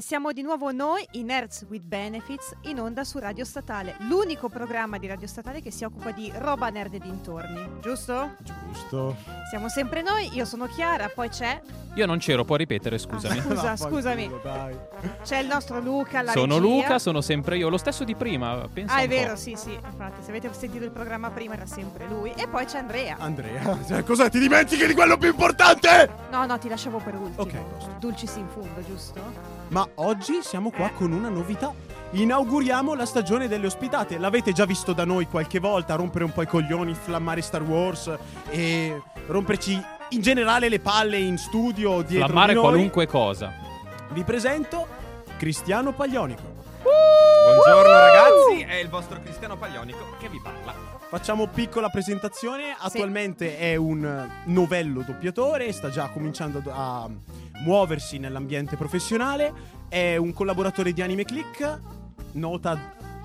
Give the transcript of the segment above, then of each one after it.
e siamo di nuovo noi, i Nerds with Benefits, in onda su Radio Statale, l'unico programma di Radio Statale che si occupa di roba nerd e dintorni, giusto? Giusto. Siamo sempre noi, io sono Chiara, poi c'è... Io non c'ero, puoi ripetere, scusami. Ah, scusa, Vaffanculo, scusami. dai. C'è il nostro Luca, la sono regia. Luca, sono sempre io, lo stesso di prima. Pensa Ah, è un po'. vero, sì, sì, infatti, se avete sentito il programma prima era sempre lui. E poi c'è Andrea. Andrea, cioè, cos'è? Ti dimentichi di quello più importante? No, no, ti lasciavo per ultimo. Ok, posto. Dulcis in fondo, giusto? Ma oggi siamo qua con una novità. Inauguriamo la stagione delle ospitate. L'avete già visto da noi qualche volta, rompere un po' i coglioni, inflammare Star Wars e romperci in generale le palle in studio dietro Flammare di noi. qualunque cosa. Vi presento Cristiano Paglionico. Buongiorno ragazzi, è il vostro Cristiano Paglionico che vi parla. Facciamo piccola presentazione. Attualmente è un novello doppiatore, sta già cominciando a muoversi nell'ambiente professionale. È un collaboratore di Anime Click. Nota.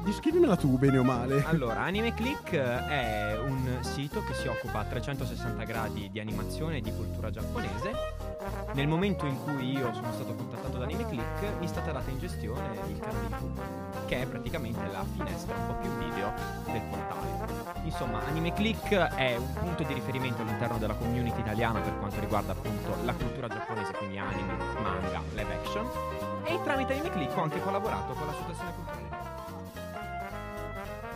Descrivimela tu, bene o male. Allora, Anime Click è un sito che si occupa a 360 gradi di animazione e di cultura giapponese. Nel momento in cui io sono stato contattato da Anime Click, mi è stata data in gestione il canale YouTube, che è praticamente la finestra un po' più video del portale. Insomma, Anime Click è un punto di riferimento all'interno della community italiana per quanto riguarda appunto la cultura giapponese, quindi anime, manga, live action. E tramite Anime Click ho anche collaborato con la situazione culturale.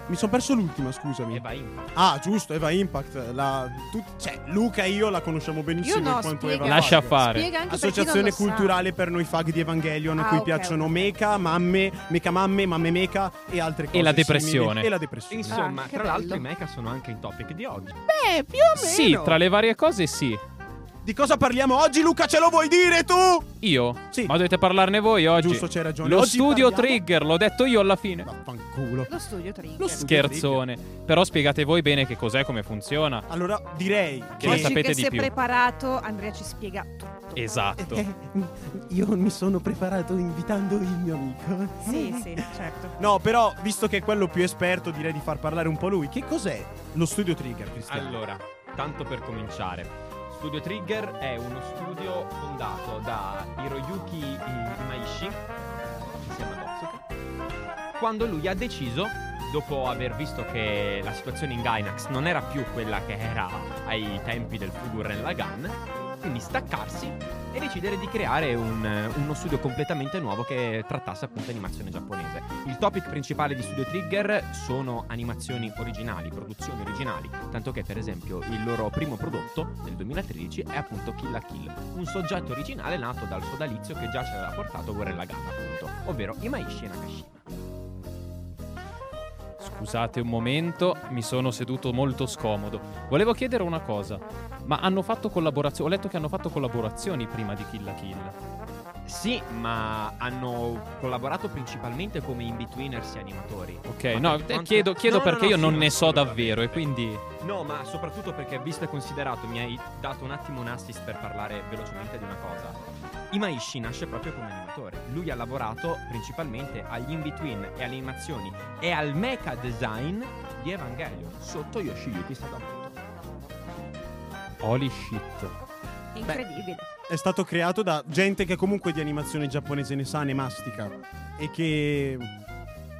Mi sono perso l'ultima, scusami. Eva Impact. Ah, giusto, Eva Impact. La, tu- cioè, Luca e io la conosciamo benissimo Io no, in quanto spiega. Eva Lascia fare. Associazione culturale per noi fag di Evangelion, a Ah, cui ok, piacciono ok. meca, mamme, meca mamme, mamme meca e altre cose. E la simili. depressione. E la depressione. Insomma, Ah, tra l'altro i mecha sono anche il topic di oggi. Beh, più o meno. Sì, tra le varie cose sì. Di cosa parliamo oggi, Luca? Ce lo vuoi dire tu? Io? Sì. Ma dovete parlarne voi oggi. Giusto, c'hai ragione. Lo Oggi studio parliamo- trigger, l'ho detto io alla fine. Vaffanculo. Lo studio Trigger. Lo Scherzone. Però spiegate voi bene che cos'è, come funziona. Allora, direi Che che... ne Oggi sapete che di più. preparato, Andrea ci spiega tutto. Esatto. Eh, io mi sono preparato invitando il mio amico. Sì, sì, certo. No, però, visto che è quello più esperto, direi di far parlare un po' lui. Che cos'è lo studio Trigger, Cristiano? Allora, tanto per cominciare. Studio Trigger è uno studio fondato da Hiroyuki I- Imaishi, insieme a Otsuka, quando lui ha deciso, dopo aver visto che la situazione in Gainax non era più quella che era ai tempi del Fuguren Lagan, quindi staccarsi e decidere di creare un- uno studio completamente nuovo che trattasse appunto animazione giapponese. Il topic principale di Studio Trigger sono animazioni originali, produzioni originali, tanto che per esempio il loro primo prodotto del 2013 è appunto Kill la Kill, un soggetto originale nato dal sodalizio che già ci aveva portato Gurren Lagann appunto, ovvero Imaishi Nakashima. Scusate un momento, mi sono seduto molto scomodo. Volevo chiedere una cosa. Ma hanno fatto collaborazioni? Ho letto che hanno fatto collaborazioni prima di Kill la Kill. Sì, ma hanno collaborato principalmente come in-betweeners e animatori. Ok, Ma no, eh, quanto- chiedo, chiedo No, no, perché no, io sì, non no, ne so davvero e quindi... No, ma soprattutto perché visto e considerato mi hai dato un attimo un assist per parlare velocemente di una cosa. Imaishi nasce proprio come animatore. Lui ha lavorato principalmente agli in-between e alle animazioni e al mecha design di Evangelion sotto Yoshiyuki Sadamoto. Holy shit. Incredibile. È stato creato da gente che comunque di animazione giapponese ne sa, ne mastica. E che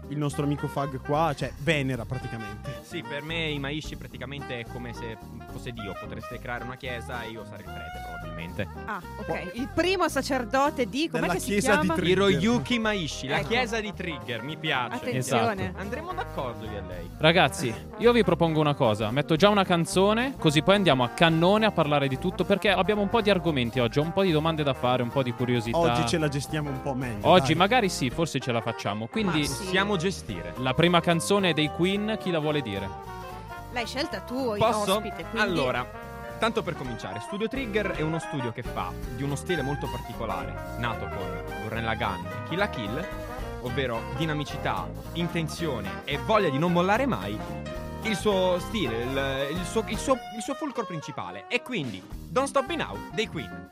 il nostro amico Fag qua, cioè, venera praticamente. Sì, per me Imaishi praticamente è come se fosse Dio. Potreste creare una chiesa e io sarei il prete probabilmente. Ah, ok. Il primo sacerdote di... Com'è Della che si chiesa di chiama? Trigger. Hiroyuki Imaishi, la Ecco. chiesa di Trigger, mi piace. Attenzione. Esatto. Andremo d'accordo io e lei. Ragazzi, io vi propongo una cosa. Metto già una canzone, così poi andiamo a cannone a parlare di tutto. Perché abbiamo un po' di argomenti oggi, ho un po' di domande da fare, un po' di curiosità. Oggi ce la gestiamo un po' meglio. Oggi dai. magari sì, forse ce la facciamo. Quindi Ma sì. Possiamo gestire. la prima canzone dei Queen, chi la vuole dire? L'hai scelta tu, Posso? ospite, quindi... Allora, tanto per cominciare, Studio Trigger è uno studio che fa di uno stile molto particolare, nato con Gurren Lagann e Kill la Kill, ovvero dinamicità, intenzione e voglia di non mollare mai. Il suo stile, il, il suo, il suo- il suo fulcro principale. E quindi, Don't Stop Me Now dei Queen.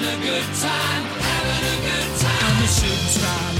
having a good time, having a good time. I'm a shooting star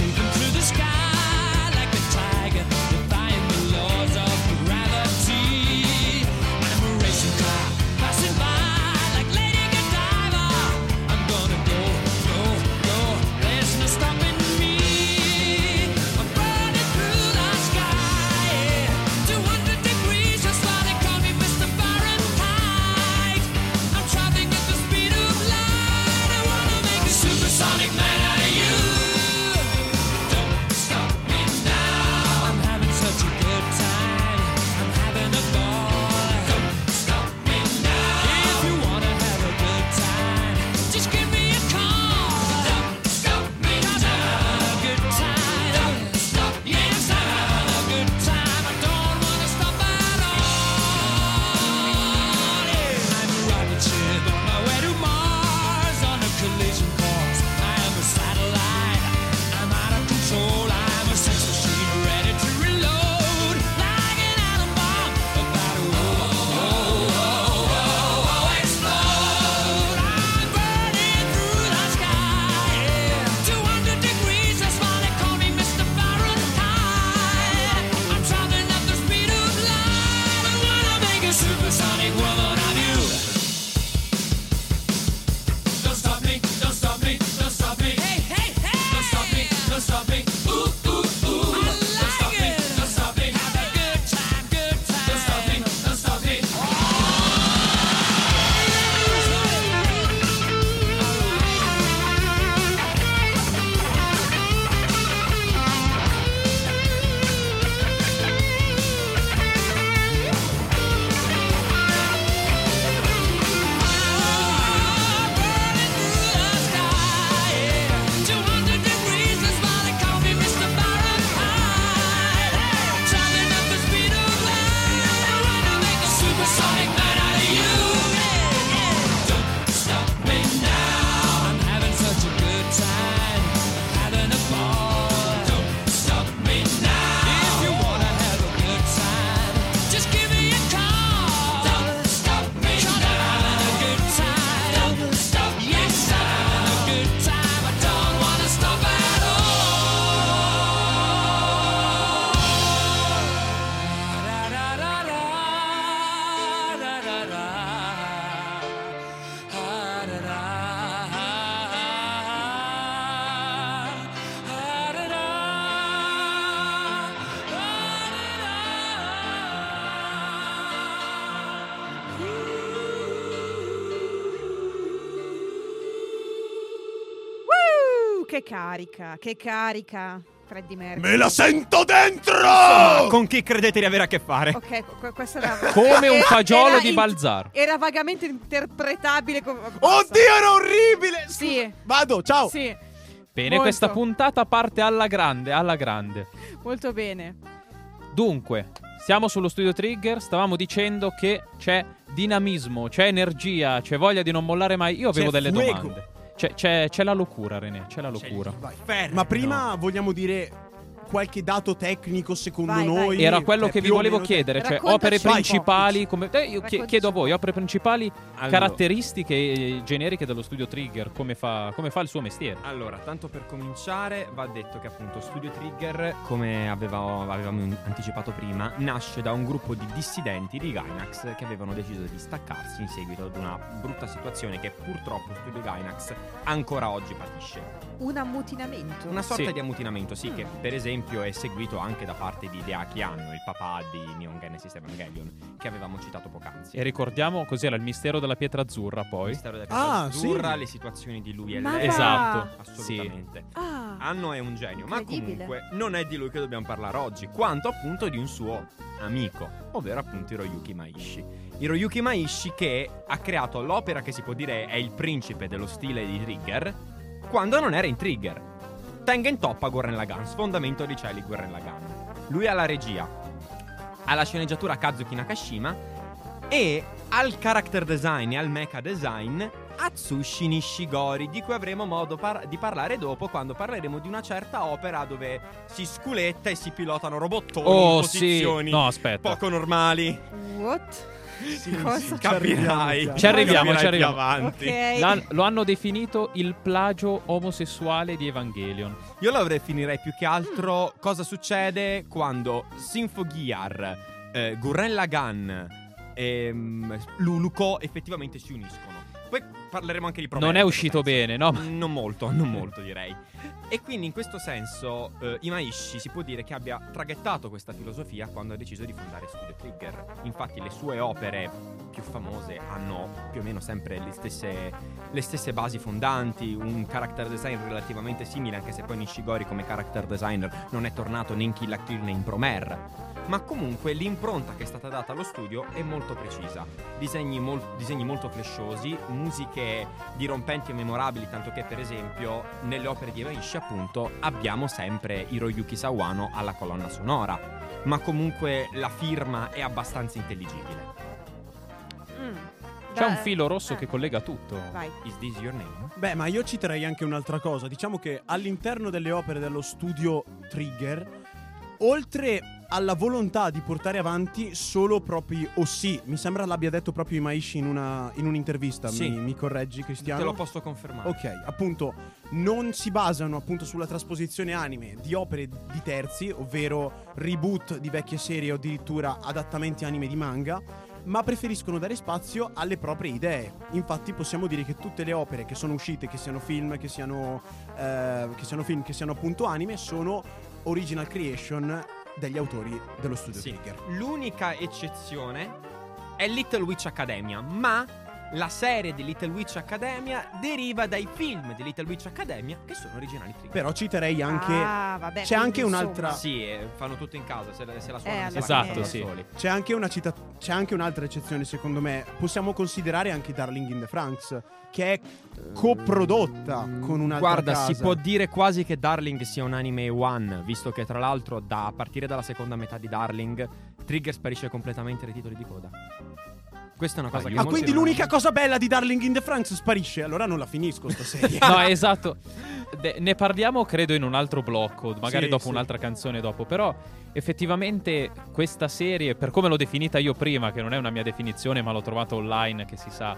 carica, che carica. Freddie Mercury. Me la sento dentro! Insomma, con chi credete di avere a che fare? Ok, que- questa era Come un fagiolo era di in- Balzar. Era vagamente interpretabile come Oddio, era orribile! Sì. Vado, ciao! Sì, Bene, Molto. questa puntata parte alla grande, alla grande. molto bene. Dunque, siamo sullo studio Trigger, stavamo dicendo che c'è dinamismo, c'è energia, c'è voglia di non mollare mai. Io avevo C'è delle fuego. domande. C'è, c'è- c'è la locura, René, c'è la locura. Vai. Fermo. Ma prima vogliamo dire qualche dato tecnico secondo Vai, vai. noi? Era quello Cioè, che vi volevo chiedere, cioè opere principali come eh, io chiedo a voi, opere principali Allora. caratteristiche eh, generiche dello studio Trigger, come fa, come fa il suo mestiere. Allora, tanto per cominciare, va detto che appunto Studio Trigger, come aveva- avevamo anticipato prima, nasce da un gruppo di dissidenti di Gainax che avevano deciso di staccarsi in seguito ad una brutta situazione che purtroppo Studio Gainax ancora oggi patisce. Un ammutinamento. Una sorta Sì. di ammutinamento, sì, che per esempio è seguito anche da parte di Deaki Anno, il papà di Neon Genesis Evangelion, che avevamo citato poc'anzi. E ricordiamo cos'era il mistero della pietra azzurra Il poi. mistero della Ah, Pietra azzurra, sì. le situazioni di lui e lei. Esatto. Assolutamente. Ah, Anno è un genio, ma comunque non è di lui che dobbiamo parlare oggi, quanto appunto di un suo amico, ovvero appunto Hiroyuki Maishi. Hiroyuki Maishi che ha creato l'opera che si può dire è il principe dello stile di Trigger, quando non era in Trigger. Tengen Toppa Gurren Lagann, sfondamento di cieli Gurren Lagann. Lui ha la regia, ha la sceneggiatura Kazuki Nakashima e al character design e al mecha design Atsushi Nishigori, di cui avremo modo par- di parlare dopo quando parleremo di una certa opera dove si sculetta e si pilotano robottoni in Oh sì. posizioni No, aspetta. poco normali. What? Sì, Cosa? sì, Capirai. Ci arriviamo, ci più arriviamo. avanti. Ok. L'han- lo hanno definito il plagio omosessuale di Evangelion. Io lo definirei più che altro cosa succede quando Symphogear, eh, Gurren Lagann e mm, Luluko effettivamente si uniscono. Poi parleremo anche di problemi. Non è uscito bene, no? Non molto, non molto direi. E quindi in questo senso eh, Imaishi si può dire che abbia traghettato questa filosofia quando ha deciso di fondare Studio Trigger. Infatti le sue opere più famose hanno più o meno sempre le stesse, le stesse basi fondanti, un character design relativamente simile, anche se poi Nishigori come character designer non è tornato né in Kill la Kill né in Promare. Ma comunque l'impronta che è stata data allo studio è molto precisa. Disegni, mol- disegni molto flesciosi, musiche dirompenti e memorabili, tanto che per esempio nelle opere di Imaishi appunto abbiamo sempre Hiroyuki Sawano alla colonna sonora. Ma comunque la firma è abbastanza intelligibile. Mm. C'è un filo rosso eh, che collega tutto. Vai. Is this your name? Beh, ma io citerei anche un'altra cosa. Diciamo che all'interno delle opere dello studio Trigger, oltre alla volontà di portare avanti solo propri o sì, mi sembra l'abbia detto proprio Imaishi in, una, in un'intervista. Sì. Mi, mi correggi, Cristiano? Te lo posso confermare. Ok, appunto, non si basano appunto sulla trasposizione anime di opere di terzi, ovvero reboot di vecchie serie o addirittura adattamenti anime di manga, ma preferiscono dare spazio alle proprie idee. Infatti possiamo dire che tutte le opere che sono uscite, che siano film, che siano, eh, che siano film, che siano appunto anime, sono original creation degli autori dello studio Sì. Trigger. L'unica eccezione è Little Witch Academia, ma la serie di Little Witch Academia deriva dai film di Little Witch Academia che sono originali Trigger. Però citerei anche... Ah, vabbè, c'è anche un'altra-. Sì, eh, fanno tutto in casa, se la, se la Eh, suonano, se la Esatto, da sì. soli. C'è anche, una cita- c'è anche un'altra eccezione, secondo me. Possiamo considerare anche Darling in the Franks, che è coprodotta con un'altra Guarda, casa. si può dire quasi che Darling sia un anime one, visto che tra l'altro da a partire dalla seconda metà di Darling Trigger sparisce completamente dai titoli di coda. Questa è una cosa Ah, che Ah, molti quindi non- l'unica cosa bella di Darling in the Franks sparisce. Allora non la finisco sta serie. No, esatto. De- ne parliamo credo in un altro blocco, magari Sì, dopo sì. un'altra canzone dopo, però effettivamente questa serie, per come l'ho definita io prima, che non è una mia definizione, ma l'ho trovata online, che si sa,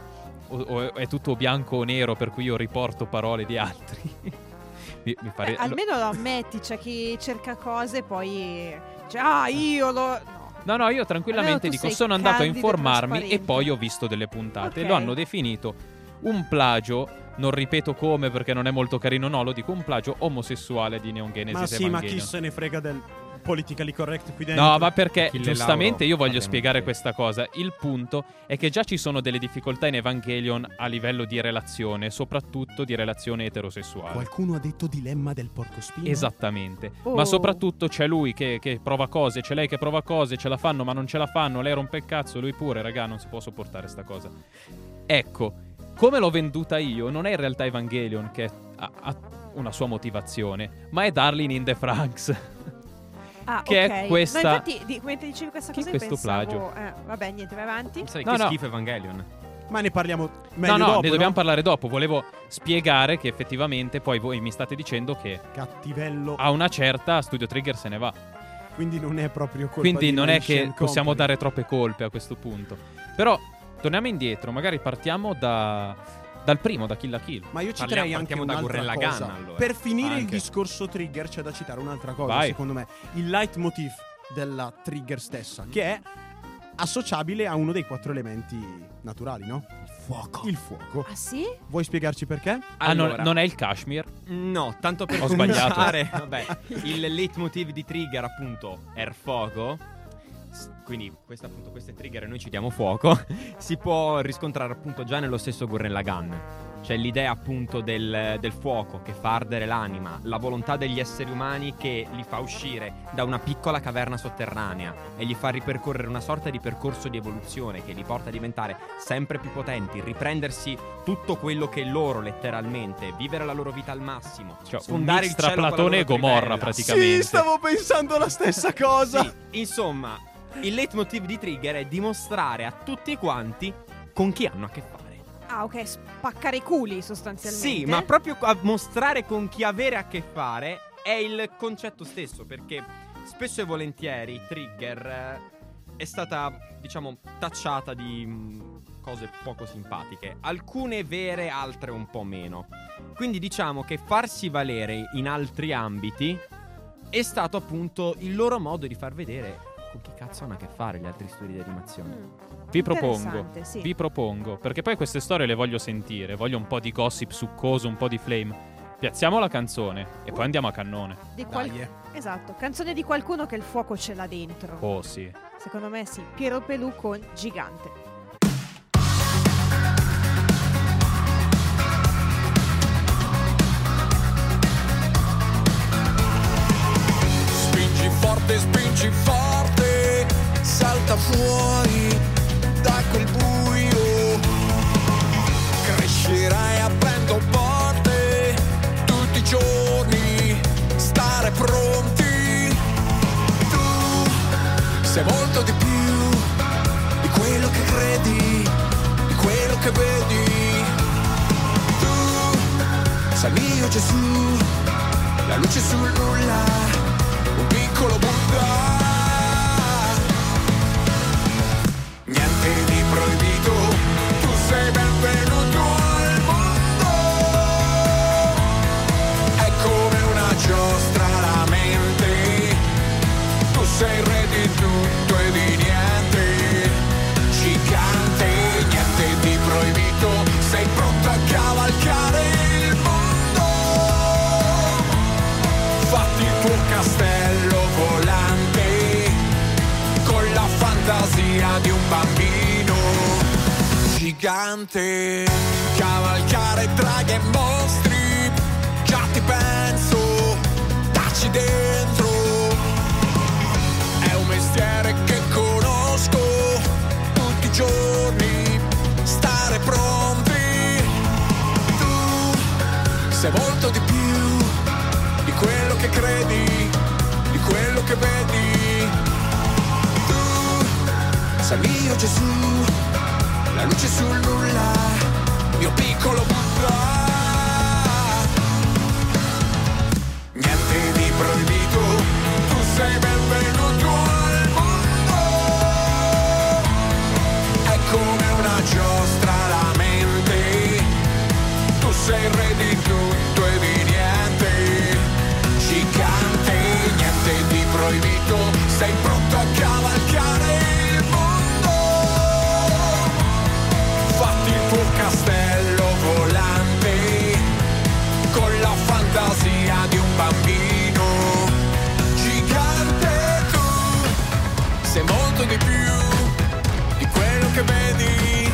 o, o è tutto bianco o nero, per cui io riporto parole di altri. mi, mi fa Beh, almeno lo ammetti, c'è chi cerca cose e poi... Cioè, ah, io lo... No. No, no, io tranquillamente tu dico, sono andato a informarmi e poi ho visto delle puntate. Ok. Lo hanno definito un plagio, non ripeto come perché non è molto carino, no, lo dico un plagio omosessuale di Neon Genesis ma sì, ma chi Evangelion. se ne frega del politically correct qui dentro? No, ma perché Achille giustamente Lauro io voglio spiegare così. questa cosa. Il punto è che già ci sono delle difficoltà in Evangelion a livello di relazione, soprattutto di relazione eterosessuale. Qualcuno ha detto dilemma del porcospino? Esattamente, Oh. ma soprattutto c'è lui che, che prova cose, c'è lei che prova cose, ce la fanno ma non ce la fanno, lei rompe il cazzo, lui pure, raga, non si può sopportare sta cosa. Ecco, come l'ho venduta io, non è in realtà Evangelion che ha, ha una sua motivazione, ma è Darling in the Franks. Ah, Che ok. è questa- No, infatti, di, mentre dicevi questa Che cosa questo pensavo... plagio? Eh, vabbè, niente, vai avanti. Sai No, che no. schifo Evangelion. Ma ne parliamo meglio no, no, dopo, ne dobbiamo parlare dopo. Volevo spiegare che effettivamente poi voi mi state dicendo che Cattivello. a una certa Studio Trigger se ne va. Quindi non è proprio colpa Quindi di non è che Company. possiamo dare troppe colpe a questo punto. Però torniamo indietro, magari partiamo da, dal primo, da Kill la Kill. Ma io Parliamo- citerei anche da Lagann, cosa. allora. Per finire il Anche. discorso trigger c'è da citare un'altra cosa, Vai. secondo me. Il leitmotiv della trigger stessa, che è associabile a uno dei quattro elementi naturali, no? Il fuoco. Il fuoco. Ah, sì? Vuoi spiegarci perché? Ah, non, Allora. non è il Kashmir? No, tanto per Ho sbagliato. cominciare, vabbè, il leitmotiv di Trigger appunto è il fuoco. Quindi questa, appunto, queste trigger e noi ci diamo fuoco. si può riscontrare appunto già nello stesso Gurren Lagann. C'è l'idea appunto del, del fuoco che fa ardere l'anima, la volontà degli esseri umani che li fa uscire da una piccola caverna sotterranea e gli fa ripercorrere una sorta di percorso di evoluzione che li porta a diventare sempre più potenti, riprendersi tutto quello che è loro letteralmente, vivere la loro vita al massimo, Cioè, un sfondare il tra cielo con la Platone loro e Gomorra, trivella. praticamente. Sì, stavo pensando la stessa cosa. Sì, insomma, il leitmotiv di Trigger è dimostrare a tutti quanti con chi hanno a che fare. Ah, ok, spaccare i culi sostanzialmente. Sì, ma proprio a mostrare con chi avere a che fare è il concetto stesso, perché spesso e volentieri Trigger eh, è stata, diciamo, tacciata di mh, cose poco simpatiche, alcune vere, altre un po' meno. Quindi diciamo che farsi valere in altri ambiti è stato appunto il loro modo di far vedere con chi cazzo hanno a che fare gli altri studi di animazione. Mm. Vi propongo, sì. vi propongo, perché poi queste storie le voglio sentire, voglio un po' di gossip succoso, un po' di flame. Piazziamo la canzone e poi andiamo a cannone. Di qual- Dai, eh. Esatto, canzone di qualcuno che il fuoco ce l'ha dentro. Oh sì. Secondo me sì, Piero Pelù con Gigante. Spingi forte, spingi forte, salta fuori da quel buio. Crescerai aprendo porte tutti i giorni, stare pronti. Tu sei molto di più di quello che credi, di quello che vedi. Tu sei mio Gesù la luce sul nulla, un piccolo Buddha. Fantasia di un bambino gigante. Cavalcare draghi e mostri, già ti penso, dacci dentro. È un mestiere che conosco tutti i giorni, stare pronti. Tu sei molto di più di quello che credi, di quello che vedi. Sei mio Gesù, la luce sul nulla, mio piccolo Buddha. Niente di proibito, tu sei benvenuto al mondo. È come una giostra la mente, tu sei il re di tutto e di niente. Gigante, niente di proibito, sei pronto sei molto di più di quello che vedi,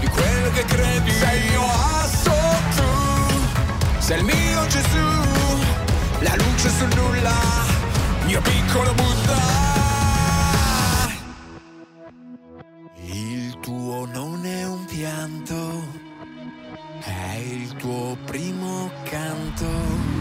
di quello che credi. Sei il mio asso tu, sei il mio Gesù, la luce sul nulla, mio piccolo Buddha. Il tuo non è un pianto, è il tuo primo canto.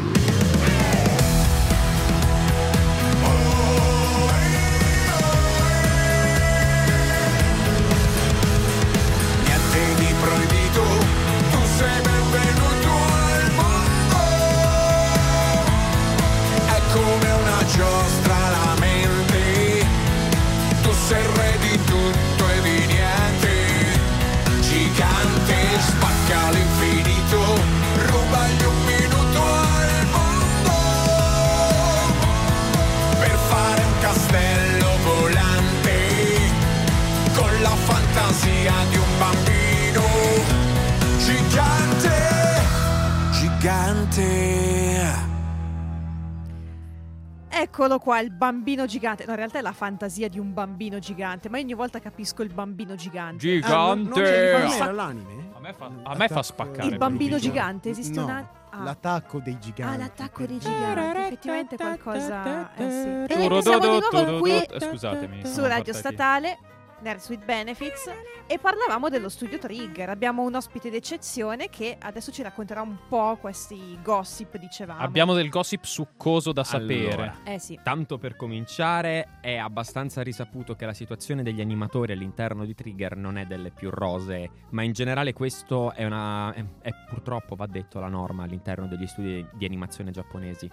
Qua, il bambino gigante. No, in realtà è la fantasia di un bambino gigante, ma io ogni volta capisco il bambino gigante. Ah, non- non Gigante! l'anime? A me fa, a me fa spaccare. il bambino gigante esiste No, una... Ah. L'attacco dei giganti. Ah, l'attacco dei giganti. Effettivamente qualcosa. Eh sì. E siamo di nuovo qui Scusatemi. su Radio partiti. Statale. Nerds with Benefits e parlavamo dello studio Trigger. Abbiamo un ospite d'eccezione che adesso ci racconterà un po' questi gossip, dicevamo. Abbiamo del gossip succoso da sapere. Allora, Eh sì. Tanto per cominciare, è abbastanza risaputo che la situazione degli animatori all'interno di Trigger non è delle più rosee, ma in generale questo è una. è, è purtroppo, va detto, la norma all'interno degli studi di animazione giapponesi.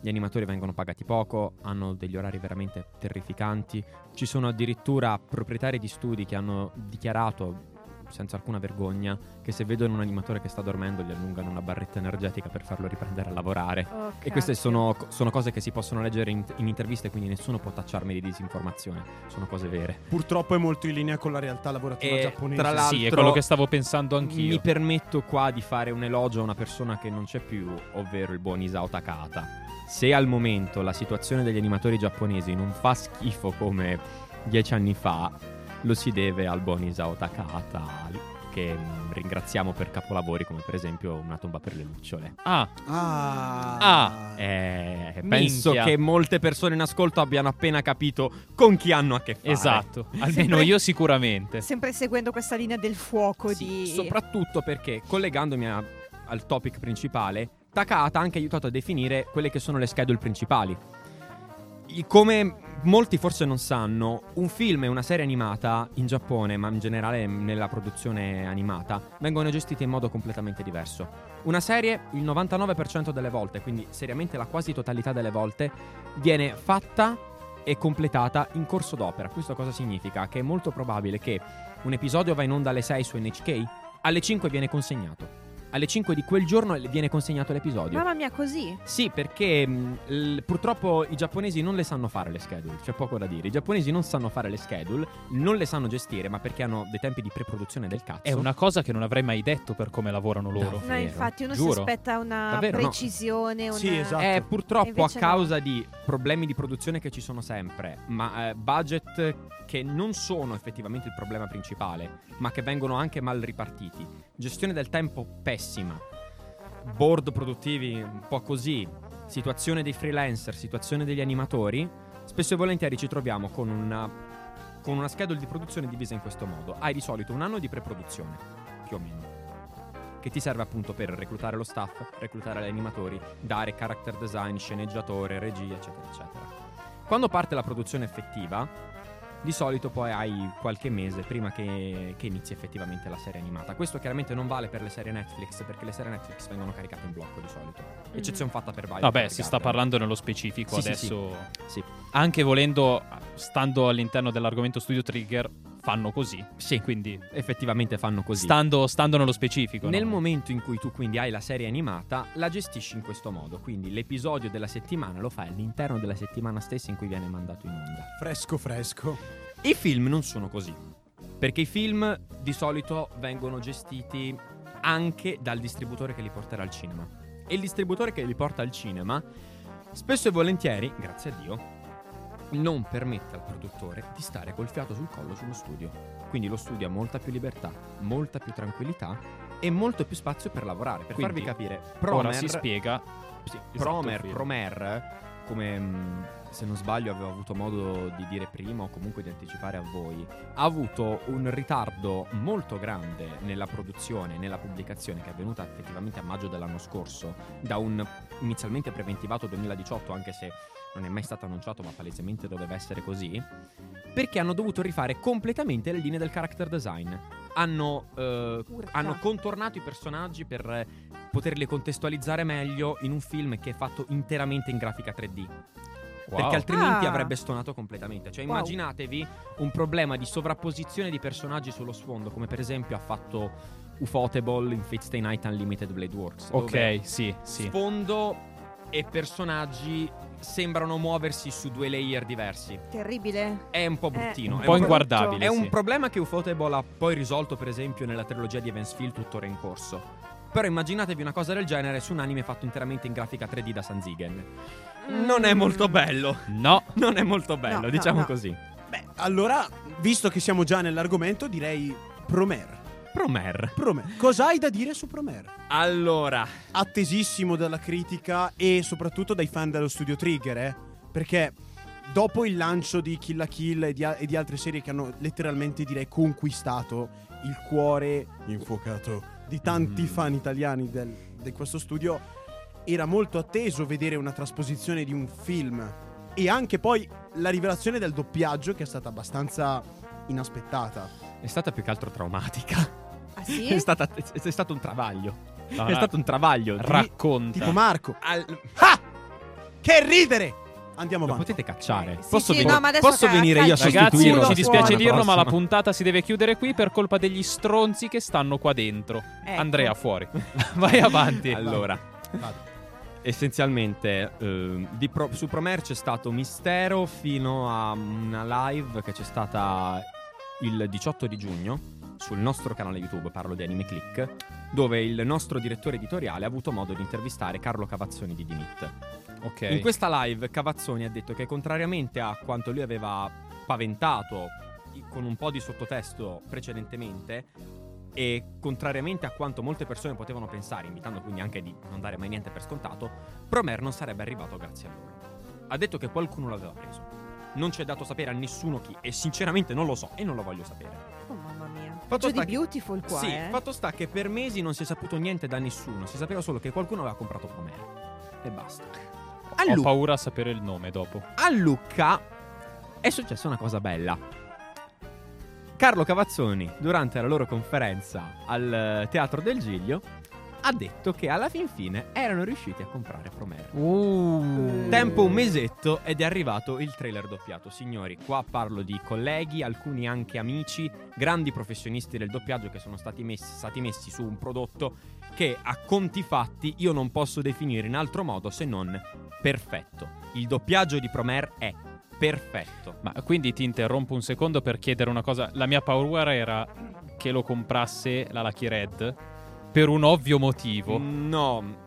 Gli animatori vengono pagati poco, hanno degli orari veramente terrificanti. Ci sono addirittura proprietari di studi che hanno dichiarato, senza alcuna vergogna, che se vedono un animatore che sta dormendo gli allungano una barretta energetica per farlo riprendere a lavorare. Oh, E queste sono, sono cose che si possono leggere in, in interviste, quindi nessuno può tacciarmi di disinformazione. Sono cose vere. Purtroppo è molto in linea con la realtà lavorativa E giapponese. tra l'altro- Sì, è quello che stavo pensando anch'io. Mi permetto qua di fare un elogio a una persona che non c'è più, ovvero il buon Isao Takata. Se al momento la situazione degli animatori giapponesi non fa schifo come dieci anni fa, lo si deve al buon Isao Takata, che ringraziamo per capolavori come per esempio Una tomba per le lucciole. Ah, Ah. Ah. Eh, penso che molte persone in ascolto abbiano appena capito con chi hanno a che fare. esatto. Almeno Sempre- io sicuramente. Sempre seguendo questa linea del fuoco Sì, di... soprattutto perché collegandomi a- al topic principale, Takata ha anche aiutato a definire quelle che sono le schedule principali. Come molti forse non sanno, un film e una serie animata in Giappone, ma in generale nella produzione animata, vengono gestiti in modo completamente diverso. Una serie, il 99% delle volte, quindi seriamente la quasi totalità delle volte, viene fatta e completata in corso d'opera. Questo cosa significa? Che è molto probabile che un episodio va in onda alle 6 su NHK, alle 5 viene consegnato. Alle 5 di quel giorno viene consegnato l'episodio. Mamma mia, così? Sì, perché mh, l- purtroppo i giapponesi non le sanno fare le schedule, c'è poco da dire. I giapponesi non sanno fare le schedule, non le sanno gestire, ma perché hanno dei tempi di preproduzione del cazzo. È una cosa che non avrei mai detto per come lavorano loro. No. No, infatti uno si Giuro. aspetta una Davvero, no. precisione, una... Sì, esatto. Eh, purtroppo a Invece no. causa di problemi di produzione che ci sono sempre, ma eh, budget che non sono effettivamente il problema principale, ma che vengono anche mal ripartiti. Gestione del tempo pessima. Board produttivi un po' così. Situazione dei freelancer, situazione degli animatori. Spesso e volentieri ci troviamo con una, con una schedule di produzione divisa in questo modo. Hai di solito un anno di preproduzione, più o meno che ti serve appunto per reclutare lo staff, reclutare gli animatori, dare character design, sceneggiatore, regia, eccetera, eccetera. Quando parte la produzione effettiva, di solito poi hai qualche mese prima che, che inizi effettivamente la serie animata. Questo chiaramente non vale per le serie Netflix, perché le serie Netflix vengono caricate in blocco di solito. Eccezione fatta per Violet Vabbè, si sta Evergarden. parlando nello specifico Sì, sì, adesso. Sì, Anche volendo, stando all'interno dell'argomento Studio Trigger, fanno così. sì, Quindi, effettivamente fanno così. stando, stando nello specifico. Nel no? momento in cui tu quindi hai la serie animata, la gestisci in questo modo. Quindi l'episodio della settimana lo fai all'interno della settimana stessa in cui viene mandato in onda. Fresco, fresco. I film non sono così. Perché i film di solito vengono gestiti anche dal distributore che li porterà al cinema. E il distributore che li porta al cinema, spesso e volentieri, grazie a Dio, non permette al produttore di stare col fiato sul collo sullo studio. Quindi lo studio ha molta più libertà, molta più tranquillità e molto più spazio per lavorare. Per Quindi, farvi capire, Ora Promer, si spiega. sì, Esatto, Promer. Promer, come se non sbaglio avevo avuto modo di dire prima o comunque di anticipare a voi, ha avuto un ritardo molto grande nella produzione, nella pubblicazione che è avvenuta effettivamente a maggio dell'anno scorso, da un inizialmente preventivato 2018, anche se non è mai stato annunciato, ma palesemente doveva essere così, perché hanno dovuto rifare completamente le linee del character design. Hanno, eh, hanno contornato i personaggi per poterli contestualizzare meglio in un film che è fatto interamente in grafica 3D. Wow. Perché altrimenti Ah. avrebbe stonato completamente. Cioè, Wow. immaginatevi un problema di sovrapposizione di personaggi sullo sfondo, come per esempio ha fatto Ufotable in Fate Stay Night Unlimited Blade Works. dove Ok, sì, sì. Sfondo e personaggi sembrano muoversi su due layer diversi. Terribile. È un po' Eh, bruttino. Un è po' un inguardabile. è un sì. problema che Ufotable ha poi risolto, per esempio, nella trilogia di Evansfield, tuttora in corso. Però immaginatevi una cosa del genere su un anime fatto interamente in grafica 3D da Sanzigen. Non è molto bello. No, Non è molto bello, no, diciamo no. così. Beh, allora, visto che siamo già nell'argomento, direi Promer. Promer. Promer. Cosa hai da dire su Promer? Allora, Attesissimo dalla critica e soprattutto dai fan dello studio Trigger, eh? Perché dopo il lancio di Kill la Kill e di, a- e di altre serie che hanno letteralmente direi conquistato il cuore infuocato di tanti Mm. fan italiani del- di questo studio, era molto atteso vedere una trasposizione di un film e anche poi la rivelazione del doppiaggio che è stata abbastanza inaspettata. È stata più che altro traumatica. Ah sì? È, stata- è- è stato un travaglio. No, è no, stato un travaglio. Racconta. Tipo Marco. al- Ah! Che ridere! Andiamo Lo avanti. potete cacciare. Sì, posso sì, venire, no, posso ca- venire io a calci- Ragazzi, sostituirlo? ci dispiace dirlo, ma la puntata si deve chiudere qui per colpa degli stronzi che stanno qua dentro. Ecco. Andrea, fuori. Vai avanti. Allora, Vado. essenzialmente di Pro- su Promer c'è stato mistero fino a una live che c'è stata il 18 di giugno sul nostro canale YouTube, parlo di Anime Click, dove il nostro direttore editoriale ha avuto modo di intervistare Carlo Cavazzoni di Dimit. Ok. In questa live Cavazzoni ha detto che contrariamente a quanto lui aveva paventato con un po' di sottotesto precedentemente e contrariamente a quanto molte persone potevano pensare, invitando quindi anche di non dare mai niente per scontato, Promer non sarebbe arrivato grazie a loro. Ha detto che qualcuno l'aveva preso. Non ci è dato sapere a nessuno chi e sinceramente non lo so e non lo voglio sapere. Fatto sta di che- Beautiful qua, sì, eh. fatto sta che per mesi non si è saputo niente da nessuno, si sapeva solo che qualcuno aveva comprato Promer. E basta. A Ho Lu- paura a sapere il nome dopo. a Lucca è successa una cosa bella. Carlo Cavazzoni, durante la loro conferenza al eh, Teatro del Giglio, ha detto che alla fin fine erano riusciti a comprare Promere. Uh. Tempo un mesetto ed è arrivato il trailer doppiato. Signori, qua parlo di colleghi, alcuni anche amici, grandi professionisti del doppiaggio che sono stati messi, stati messi su un prodotto che a conti fatti io non posso definire in altro modo se non perfetto. Il doppiaggio di Promer è perfetto. Ma quindi ti interrompo un secondo per chiedere una cosa. La mia paura era che lo comprasse la Lucky Red per un ovvio motivo. No.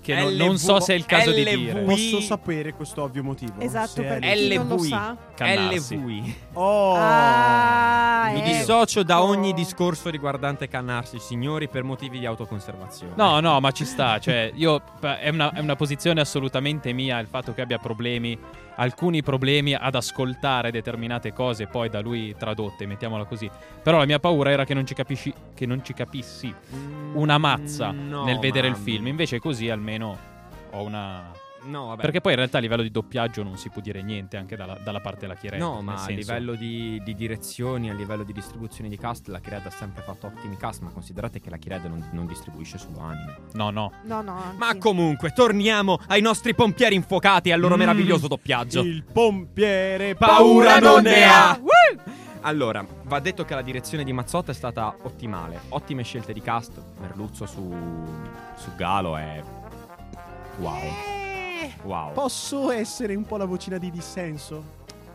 Che non- non so se è il caso di dire. Posso sapere questo ovvio motivo? Esatto, per chi non lo sa. Cannarsi. LVI. Oh! Ah, Mi ecco. dissocio da ogni discorso riguardante cannarsi, signori, per motivi di autoconservazione. No, no, ma ci sta. Cioè, io. È una, è una posizione assolutamente mia il fatto che abbia problemi. Alcuni problemi ad ascoltare determinate cose, poi da lui tradotte, mettiamola così. Però la mia paura era che non ci capisci. Che non ci capissi Mm, una mazza no, nel vedere ma- il film. Invece così almeno ho una. No, vabbè. Perché poi in realtà a livello di doppiaggio non si può dire niente anche dalla, dalla parte della Chiret. No, ma a senso- livello di, di direzioni, a livello di distribuzione di cast, la Kired ha sempre fatto ottimi cast, ma considerate che la Kired non, non distribuisce solo anime. No, no. No, no. anzi. Ma comunque, torniamo ai nostri pompieri infuocati e al loro Mm. meraviglioso doppiaggio. Il pompiere Paura non ne ha! Allora, va detto che la direzione di Mazzotta è stata ottimale. Ottime scelte di cast. Merluzzo su, su Galo è. Wow. Eh, Wow. Posso essere un po' la vocina di dissenso?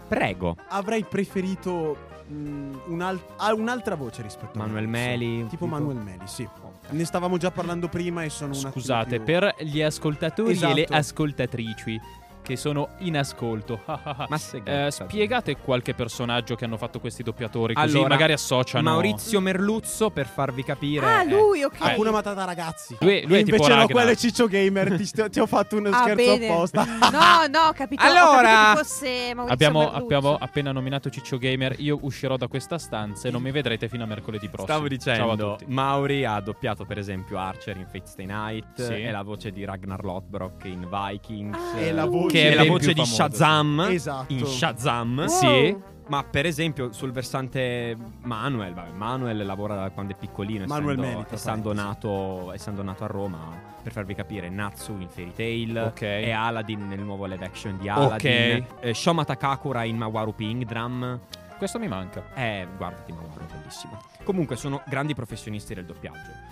Prego. Avrei preferito mm, un'al- ah, un'altra voce rispetto a Manuel. Meli. Tipo Manuel Meli, sì. Ne stavamo già parlando prima e sono un attimo Scusate, più- per gli ascoltatori e le Esatto. ascoltatrici che sono in ascolto, Ma se eh, spiegate qualche personaggio che hanno fatto questi doppiatori, così Allora, magari associano. Maurizio Merluzzo, per farvi capire. Ah, è- lui, ok. Hakuna Matata ragazzi. Lui- lui E è tipo Ragnar. quello è Ciccio Gamer. ti, sto- ti ho fatto uno Ah, scherzo bene. apposta. No, no, capito. ho Allora- capito che fosse Maurizio Abbiamo, abbiamo appena nominato Ciccio Gamer. Io uscirò da questa stanza e non mi vedrete fino a mercoledì prossimo. Stavo Ciao a dicendo, tutti. Mauri ha doppiato per esempio Archer in Fate Stay Night, Sì. è la voce di Ragnar Lothbrok in Vikings, Ah, E la voce- Che è la voce di Shazam Esatto. in Shazam. Wow. Sì. Ma per esempio sul versante Manuel, vabbè, Manuel lavora da quando è piccolino, Manuel essendo, Meli, tra essendo, parentesi. nato, essendo nato a Roma, per farvi capire, Natsu in Fairy Tail, Ok. e Aladdin nel nuovo live action di Aladdin, eh, Shoma Takakura in Mawaru Ping Drum, Questo mi manca. eh, guardati Mawaru, è bellissimo. Comunque sono grandi professionisti del doppiaggio.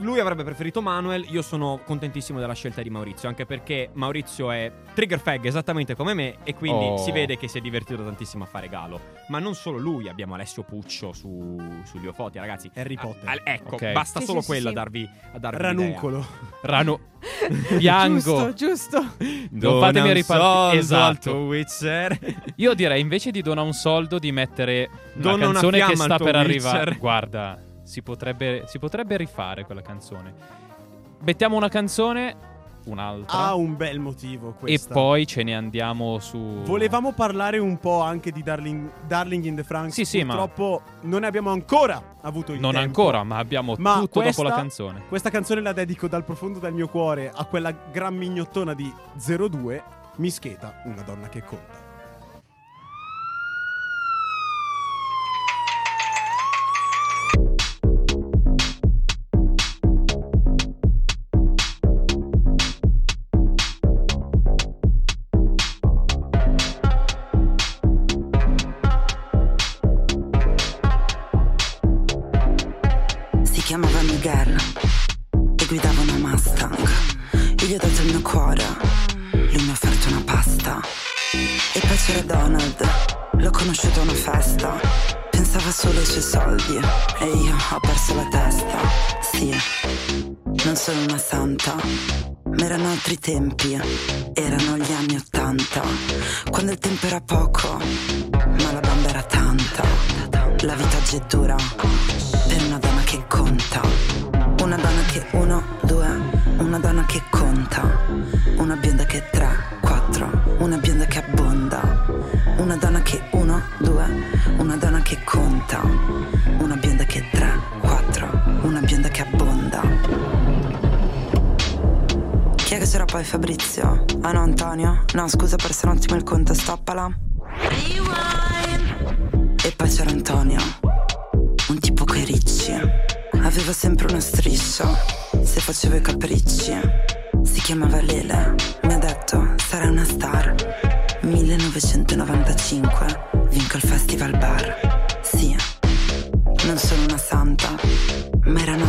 Lui avrebbe preferito Manuel, io sono contentissimo della scelta di Maurizio, anche perché Maurizio è trigger fag esattamente come me e quindi Oh. si vede che si è divertito tantissimo a fare Galo. Ma non solo lui, abbiamo Alessio Puccio su, sugli Ofoti, ragazzi. Harry Ah, Potter. ah, ecco, Ok. basta Sì, solo sì, quello sì, a darvi, a darvi Ranuncolo. Rano. Piango. Giusto, giusto. Non fatemi ripartire- Esatto. Witcher. Io direi invece di donare un soldo di mettere una Dona una canzone che sta per Witcher. arrivare. Guarda, si potrebbe, si potrebbe rifare quella canzone. Mettiamo una canzone. un'altra. Ha un bel motivo e questa. poi ce ne andiamo su. Volevamo parlare un po' anche di Darling, Darling in the Franks. Sì, sì, ma- Purtroppo non ne abbiamo ancora avuto il Non tempo. ancora, ma abbiamo Ma tutto questa- dopo la canzone. Questa canzone la dedico dal profondo del mio cuore a quella gran mignottona di 02, Mischeta, una donna che conta.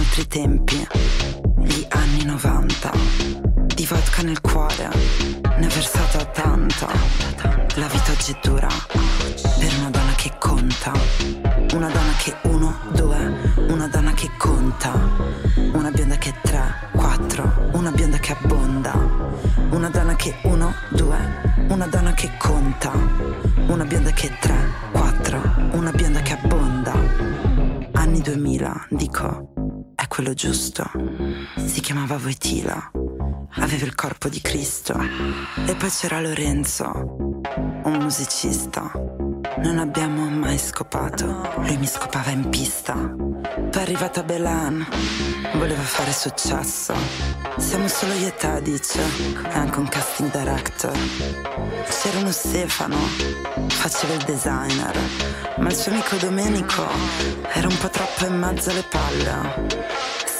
Altri tempi, gli anni 90. Di vodka nel cuore, ne ho versato tanta. La vita oggi è dura, per una donna che conta. Una donna che uno, due, una donna che conta. Una bionda che tre, quattro, una bionda che abbonda. Una donna che uno, due, una donna che conta. Una bionda che tre, quattro, una bionda che abbonda. Anni 2000, dico, quello giusto. Si chiamava Voitila, aveva il corpo di Cristo. E poi c'era Lorenzo, un musicista. Non abbiamo mai scopato, lui mi scopava in pista. Poi è arrivata Belan, voleva fare successo. Siamo solo io e te, dice, e anche un casting director. C'era uno Stefano, faceva il designer, ma il suo amico Domenico era un po' troppo in mezzo alle palle.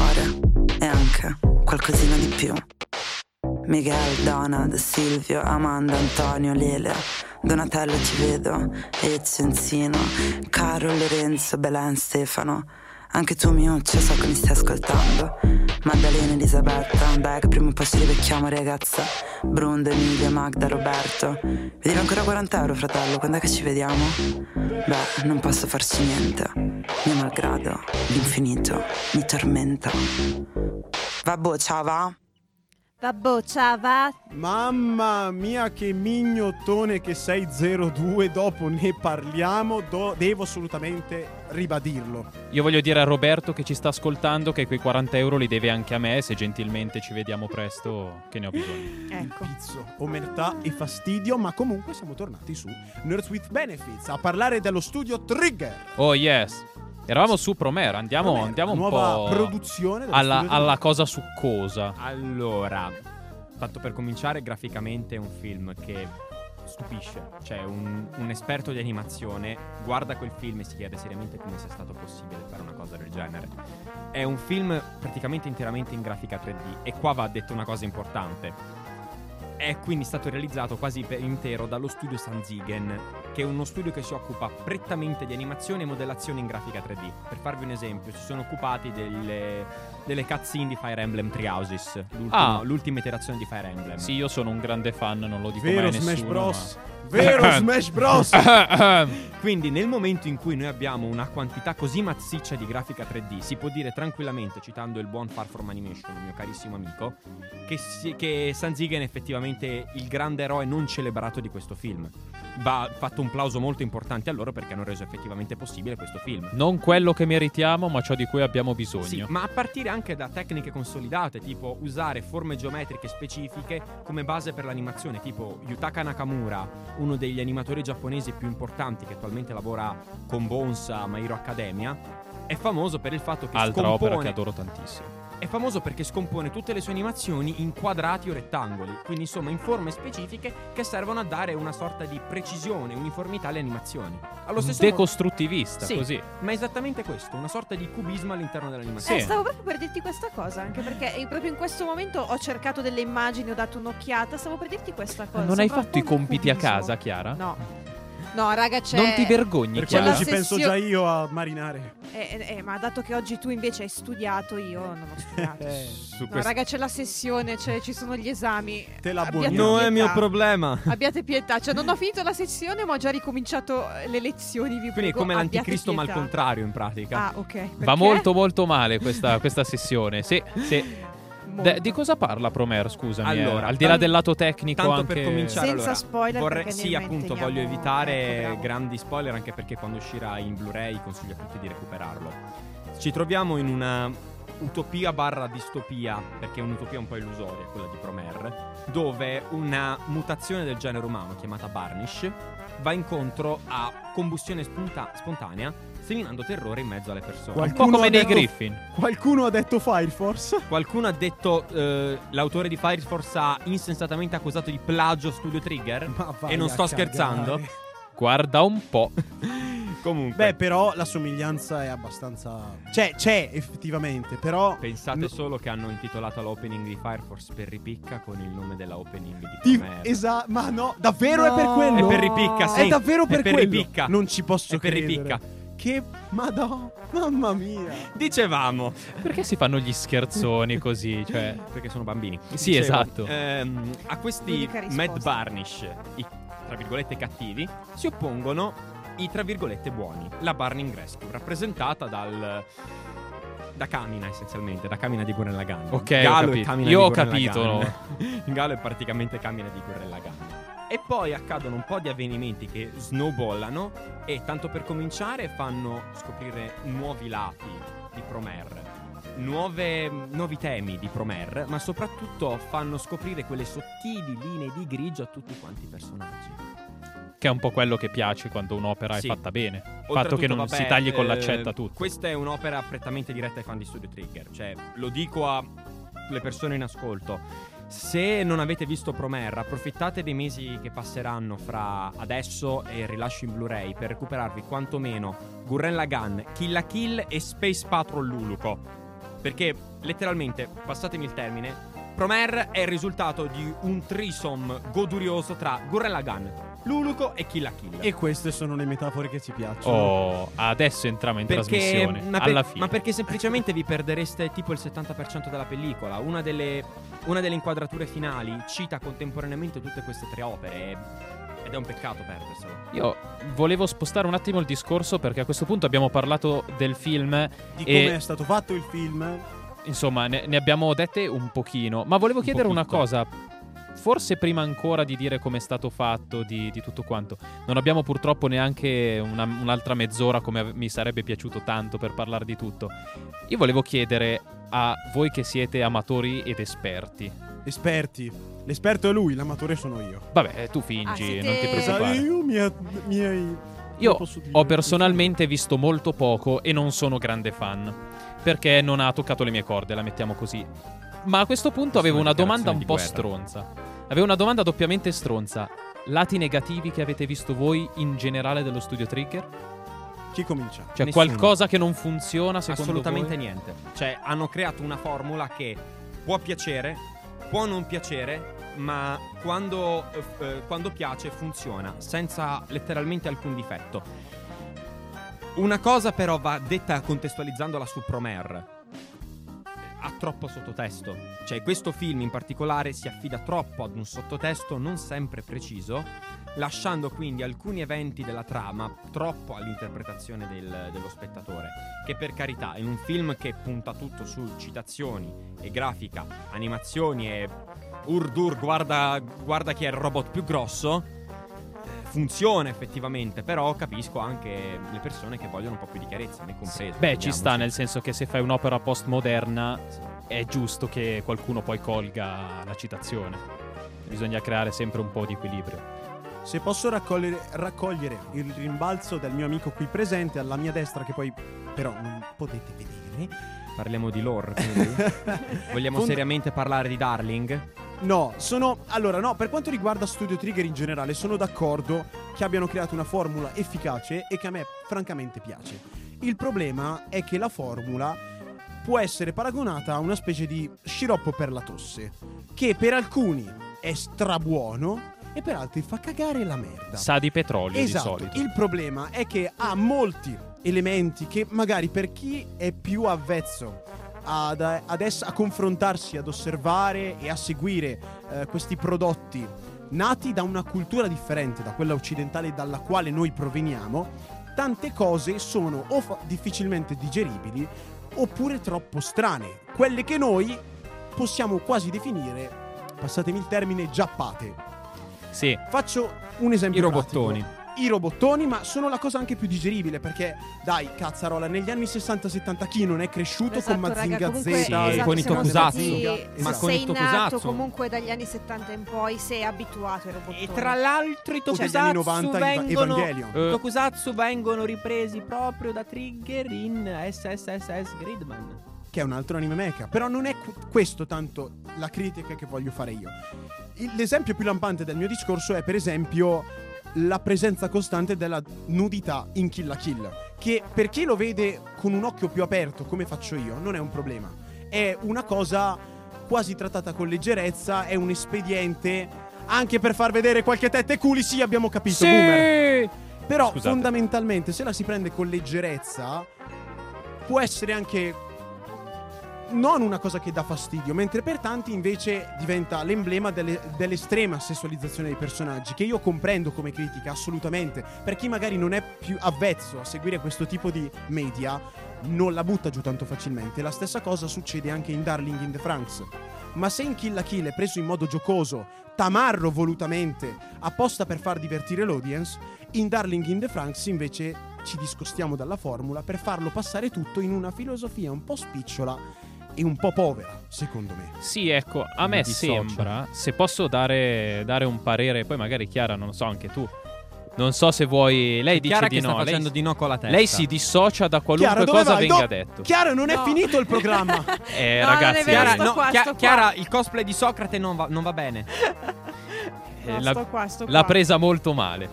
Cuore e anche qualcosina di più. Miguel, Donald, Silvio, Amanda, Antonio, Lele, Donatello ti vedo, Ezio, Enzino, Caro, Lorenzo, Belen, Stefano. Anche tu Miuccia so che mi stai ascoltando. Maddalena, Elisabetta, che prima o poi ci rivecchiamo ragazza. Brundo, Emilia, Magda, Roberto. Devo ancora 40 euro fratello, quando è che ci vediamo? Beh, non posso farci niente. Mio malgrado, l'infinito, mi tormenta. Vabbè, ciao va? Vabbè, ciao, va. Mamma mia, che mignottone che sei 02. Dopo ne parliamo. do- devo assolutamente ribadirlo. Io voglio dire a Roberto che ci sta ascoltando che quei 40 euro li deve anche a me. Se gentilmente ci vediamo presto, che ne ho bisogno. Ecco. Pizzo, omertà e fastidio. Ma comunque siamo tornati su Nerds with Benefits a parlare dello studio Trigger. Oh, yes. Eravamo su Promera. Andiamo, Promera, andiamo un po' produzione alla, alla cosa succosa. Allora, tanto per cominciare, graficamente è un film che stupisce. Cioè, un, un esperto di animazione guarda quel film e si chiede seriamente come sia stato possibile fare una cosa del genere. È un film praticamente interamente in grafica 3D e qua va detto una cosa importante. È quindi stato realizzato quasi per intero dallo studio Sanzigen, che è uno studio che si occupa prettamente di animazione e modellazione in grafica 3D. Per farvi un esempio, si sono occupati delle, delle cutscene di Fire Emblem Three Houses, Ah. l'ultima iterazione di Fire Emblem. Sì, io sono un grande fan, non lo dico mai Vero a nessuno. Smash Bros. ma- Vero Smash Bros. Quindi nel momento in cui noi abbiamo una quantità così massiccia di grafica 3D, si può dire tranquillamente, citando il buon Far From Animation, il mio carissimo amico, che, si- che Sanzigen è effettivamente il grande eroe non celebrato di questo film. Va fatto un plauso molto importante a loro perché hanno reso effettivamente possibile questo film. Non quello che meritiamo, ma ciò di cui abbiamo bisogno. Sì, ma a partire anche da tecniche consolidate, tipo usare forme geometriche specifiche come base per l'animazione, tipo Yutaka Nakamura, uno degli animatori giapponesi più importanti che attualmente lavora con Bones a My Hero Academia, è famoso per il fatto che Altra scompone opera che adoro tantissimo. è famoso perché scompone tutte le sue animazioni in quadrati o rettangoli, quindi insomma in forme specifiche che servono a dare una sorta di precisione, uniformità alle animazioni. Allo stesso modo, decostruttivista, Sì. così. ma è esattamente questo, una sorta di cubismo all'interno dell'animazione. Eh, Sì. stavo proprio per dirti questa cosa, anche perché eh, proprio in questo momento ho cercato delle immagini, ho dato un'occhiata, stavo per dirti questa cosa. Non hai fatto i compiti a cubismo. casa, Chiara? No. No, raga, c'è... Non ti vergogni, Per quello ci penso già io a marinare. Eh, eh, eh, ma dato che oggi tu invece hai studiato, io non ho studiato. Eh, Su No, questo- raga, c'è la sessione, c'è- ci sono gli esami. Te la Abbiate buoniamo. Non è mio pietà. problema. Abbiate pietà, cioè non ho finito la sessione, ma ho già ricominciato le lezioni. Vi Quindi è prego, come abbiate l'anticristo ma al pietà. contrario in pratica. Ah, ok. Va Perché? molto molto male questa, questa sessione. Sì, sì. Molto. De- di cosa parla Promer, scusami? eh? Allora, Al di là del lato tecnico Tanto anche... per cominciare, Senza allora, spoiler, vorrei- sì, appunto, voglio evitare ecco, grandi spoiler anche perché quando uscirà in Blu-ray consiglio a tutti di recuperarlo. Ci troviamo in una utopia barra distopia, perché è un'utopia un po' illusoria, quella di Promer, dove una mutazione del genere umano chiamata Barnish va incontro a combustione spunta- spontanea, seminando terrore in mezzo alle persone. Un po' Qualcuno come ha nei detto- Griffin. Qualcuno ha detto Fire Force. Qualcuno ha detto eh, l'autore di Fire Force ha insensatamente accusato di plagio Studio Trigger? Ma vai E non sto scherzando. Guarda un po'. Comunque, Beh, però la somiglianza è abbastanza. Cioè, c'è effettivamente, però. pensate solo che hanno intitolato l'opening di Fire Force per ripicca con il nome della opening di Promare. Esatto, ma no, davvero No. è per quello? È per ripicca, sì. È davvero per, È per quello. ripicca. Non ci posso È per credere. ripicca. Che madonna, mamma mia. Dicevamo, Perché si fanno gli scherzoni così? Cioè, perché sono bambini. Sì, Dicevo, esatto. ehm, a questi. Mad Barnish, i tra virgolette cattivi, si oppongono i tra virgolette buoni. La Burning Rescue, rappresentata dal. Da Kamina essenzialmente, da Kamina di Gurren Lagann. Ok, ho Galo e capito. Kamina Io di ho capito, Lagann. Galo è praticamente Kamina di Gurren Lagann. E poi accadono un po' di avvenimenti che snowballano e tanto per cominciare fanno scoprire nuovi lati di Promer, nuove- nuovi temi di Promer, ma soprattutto fanno scoprire quelle sottili linee di grigio a tutti quanti i personaggi. Che è un po' quello che piace quando un'opera Sì. è fatta bene. Il fatto che non vabbè, si tagli con eh, l'accetta tutto. Questa è un'opera prettamente diretta ai fan di Studio Trigger. Cioè, lo dico alle persone in ascolto. Se non avete visto Promer, approfittate dei mesi che passeranno fra adesso e il rilascio in Blu-ray per recuperarvi quantomeno Gurren Lagann, Kill la Kill e Space Patrol Luluco. Perché, letteralmente, passatemi il termine, Promer è il risultato di un trisom godurioso tra Gurren Lagann, Luluco e Kill la Kill. E queste sono le metafore che ci piacciono. Oh, adesso entriamo in Perché, trasmissione. ma, per- alla fine. ma perché semplicemente vi perdereste tipo il 70% della pellicola. Una delle, una delle inquadrature finali cita contemporaneamente tutte queste tre opere. Ed è un peccato perderselo. Io volevo spostare un attimo il discorso perché a questo punto abbiamo parlato del film. Di e- come è stato fatto il film. Insomma, ne, ne abbiamo dette un pochino. Ma volevo Un chiedere una pochino. cosa. Forse prima ancora di dire come è stato fatto, di, di tutto quanto. Non abbiamo purtroppo neanche una- un'altra mezz'ora come mi sarebbe piaciuto tanto per parlare di tutto. Io volevo chiedere a voi che siete amatori ed esperti. Esperti. L'esperto è lui, l'amatore sono io. Vabbè, tu Ah, fingi, siete- non ti Esatto, preoccupare. io hai- Io lo posso dire. ho personalmente visto molto poco e non sono grande fan. Perché non ha toccato le mie corde, la mettiamo così. Ma a questo punto avevo una domanda un po' guerra. stronza. Avevo una domanda doppiamente stronza. Lati negativi che avete visto voi in generale dello studio Trigger? Chi comincia? Cioè Nessuno. qualcosa che non funziona secondo Assolutamente voi? niente. Cioè, hanno creato una formula che può piacere, può non piacere, ma quando, eh, eh, quando piace funziona, senza letteralmente alcun difetto. Una cosa però va detta contestualizzandola su Promare. Ha troppo sottotesto. Cioè, questo film in particolare si affida troppo ad un sottotesto non sempre preciso, lasciando quindi alcuni eventi della trama troppo all'interpretazione del- dello spettatore. Che per carità, in un film che punta tutto su citazioni e grafica, animazioni e urdur, guarda, guarda chi è il robot più grosso. Funziona effettivamente, però capisco anche le persone che vogliono un po' più di chiarezza, me compreso. Beh, ci sta, intendiamoci. nel senso che se fai un'opera postmoderna è giusto che qualcuno poi colga la citazione. Bisogna creare sempre un po' di equilibrio. Se posso raccogliere, raccogliere il rimbalzo del mio amico qui presente alla mia destra, che poi però non potete vedere. Parliamo di lore, quindi. Vogliamo Fond- seriamente parlare di Darling? No, sono. Allora, no, per quanto riguarda Studio Trigger in generale, sono d'accordo che abbiano creato una formula efficace e che a me francamente piace. Il problema è che la formula può essere paragonata a una specie di sciroppo per la tosse, che per alcuni è strabuono e per altri fa cagare la merda. Sa di petrolio Esatto, di solito. il problema è che ha molti elementi che magari per chi è più avvezzo ad, ad ess- a confrontarsi, ad osservare e a seguire eh, questi prodotti nati da una cultura differente da quella occidentale dalla quale noi proveniamo, tante cose sono o fa- difficilmente digeribili oppure troppo strane, quelle che noi possiamo quasi definire, passatemi il termine, giappate. Sì, Faccio un esempio. I pratico. I robottoni, ma sono la cosa anche più digeribile perché, dai, cazzarola, negli anni 60-70 chi non è cresciuto Esatto, con raga, Mazinga comunque, Z? Sì, esatto, con i tokusatsu. stati- Ma con i sei nato tokusatsu. comunque dagli anni 70 in poi sei abituato ai robottoni. E tra l'altro i tokusatsu 90 Eva- vengono Evangelion. Eh. i tokusatsu vengono ripresi proprio da Trigger in SSSS Gridman. che è un altro anime mecha. Però non è qu- questo tanto la critica che voglio fare io. Il- l'esempio più lampante del mio discorso è, per esempio, la presenza costante della nudità in Kill la Kill. Che per chi lo vede con un occhio più aperto, come faccio io, non è un problema. È una cosa quasi trattata con leggerezza, è un espediente. Anche per far vedere qualche tetta e culi, sì, abbiamo capito, boomer. Però Scusate. fondamentalmente se la si prende con leggerezza può essere anche non una cosa che dà fastidio, mentre per tanti invece diventa l'emblema delle- dell'estrema sessualizzazione dei personaggi, che io comprendo come critica assolutamente. Per chi magari non è più avvezzo a seguire questo tipo di media, non la butta giù tanto facilmente. La stessa cosa succede anche in Darling in the Franks. Ma se in Kill la Kill è preso in modo giocoso, tamarro volutamente, apposta per far divertire l'audience, in Darling in the Franks invece ci discostiamo dalla formula per farlo passare tutto in una filosofia un po' spicciola e un po' povera, secondo me. Sì, ecco, a me sembra, se posso dare, dare un parere, poi magari Chiara, non lo so, anche tu. Non so se vuoi... Lei dice Chiara di che no. sta facendo lei, di no con la testa. lei si dissocia da qualunque Chiara, cosa vai? venga No, detto. Chiara, non è No. finito il programma. Eh, No, non è ragazzi, vero, Chiara, sto no, qua, Chia- sto qua. Chiara, il cosplay di Socrate non va, non va bene. eh, No, l'ha- sto qua, sto l'ha qua. presa molto male.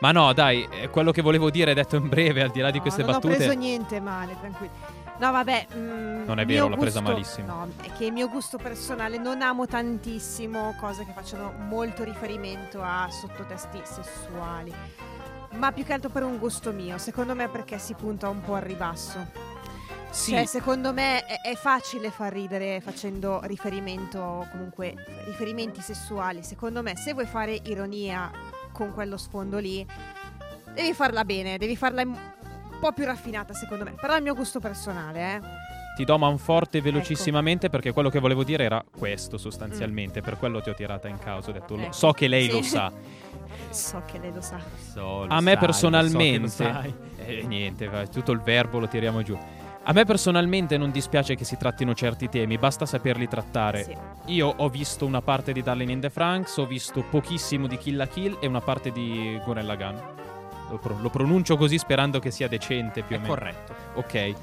Ma no, dai, eh, quello che volevo dire detto in breve, al di là di queste non battute. ho preso niente male, tranquilli. No, vabbè. mm, Non è vero, presa gusto- malissimo. No, è che il mio gusto personale non amo tantissimo cose che facciano molto riferimento a sottotesti sessuali. Ma più che altro per un gusto mio. Secondo me perché si punta un po' al ribasso. Sì, Cioè, secondo me è, è facile far ridere facendo riferimento, comunque, riferimenti sessuali. Secondo me, se vuoi fare ironia con quello sfondo lì, devi farla bene, devi farla un po' più raffinata, secondo me. Però è il mio gusto personale, eh. ti do manforte Ecco. velocissimamente perché quello che volevo dire era questo sostanzialmente. Per quello ti ho tirata in causa. Ho detto, Mm. Ecco, so che lei sì. lo sa. So che lei lo sa. So, lo A me sai, personalmente, so eh, niente, tutto il verbo lo tiriamo giù. A me personalmente non dispiace che si trattino certi temi, basta saperli trattare. Sì. Io ho visto una parte di Darling in the Franks, ho visto pochissimo di Kill la Kill e una parte di Gurren Lagann. Lo, pro- lo pronuncio così sperando che sia decente più o È meno. corretto. Ok.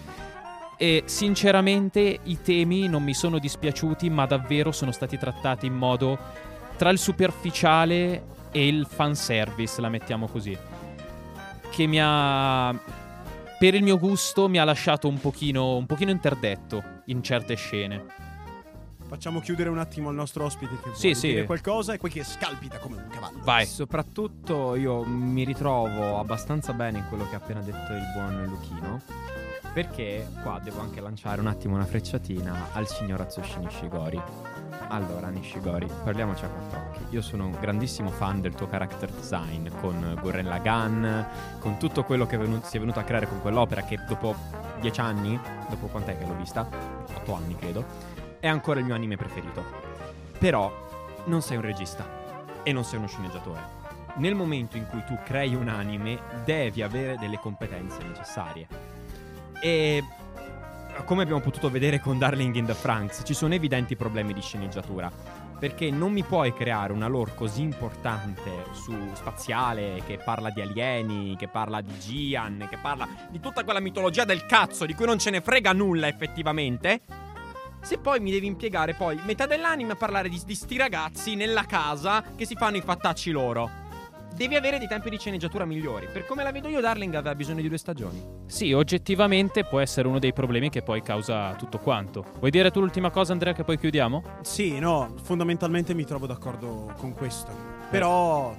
E sinceramente i temi non mi sono dispiaciuti, ma davvero sono stati trattati in modo tra il superficiale e il fanservice, la mettiamo così. Che mi ha. Per il mio gusto mi ha lasciato un pochino, un pochino interdetto in certe scene. Facciamo chiudere un attimo il nostro ospite che Sì, vuole sì. dire qualcosa e poi che scalpita come un cavallo. Vai. Soprattutto io mi ritrovo abbastanza bene in quello che ha appena detto il buon Luchino. Perché qua devo anche lanciare un attimo una frecciatina al signor Atsushi Nishigori. Allora, Nishigori, parliamoci a quattro occhi. Io sono un grandissimo fan del tuo character design con Gurren Lagann, con tutto quello che è venu- si è venuto a creare con quell'opera che dopo dieci anni, dopo quant'è che l'ho vista? Otto anni credo, è ancora il mio anime preferito. Però non sei un regista e non sei uno sceneggiatore. Nel momento in cui tu crei un anime, devi avere delle competenze necessarie. E come abbiamo potuto vedere con Darling in the Franks, ci sono evidenti problemi di sceneggiatura. Perché non mi puoi creare una lore così importante su spaziale, che parla di alieni, che parla di Gian, che parla di tutta quella mitologia del cazzo di cui non ce ne frega nulla effettivamente. Se poi mi devi impiegare poi metà dell'anime a parlare di, di sti ragazzi nella casa che si fanno i fattacci loro. Devi avere dei tempi di sceneggiatura migliori. Per come la vedo io, Darling aveva bisogno di due stagioni. Sì, oggettivamente può essere uno dei problemi che poi causa tutto quanto. Vuoi dire tu l'ultima cosa, Andrea, che poi chiudiamo? Sì, no, fondamentalmente mi trovo d'accordo con questo. Però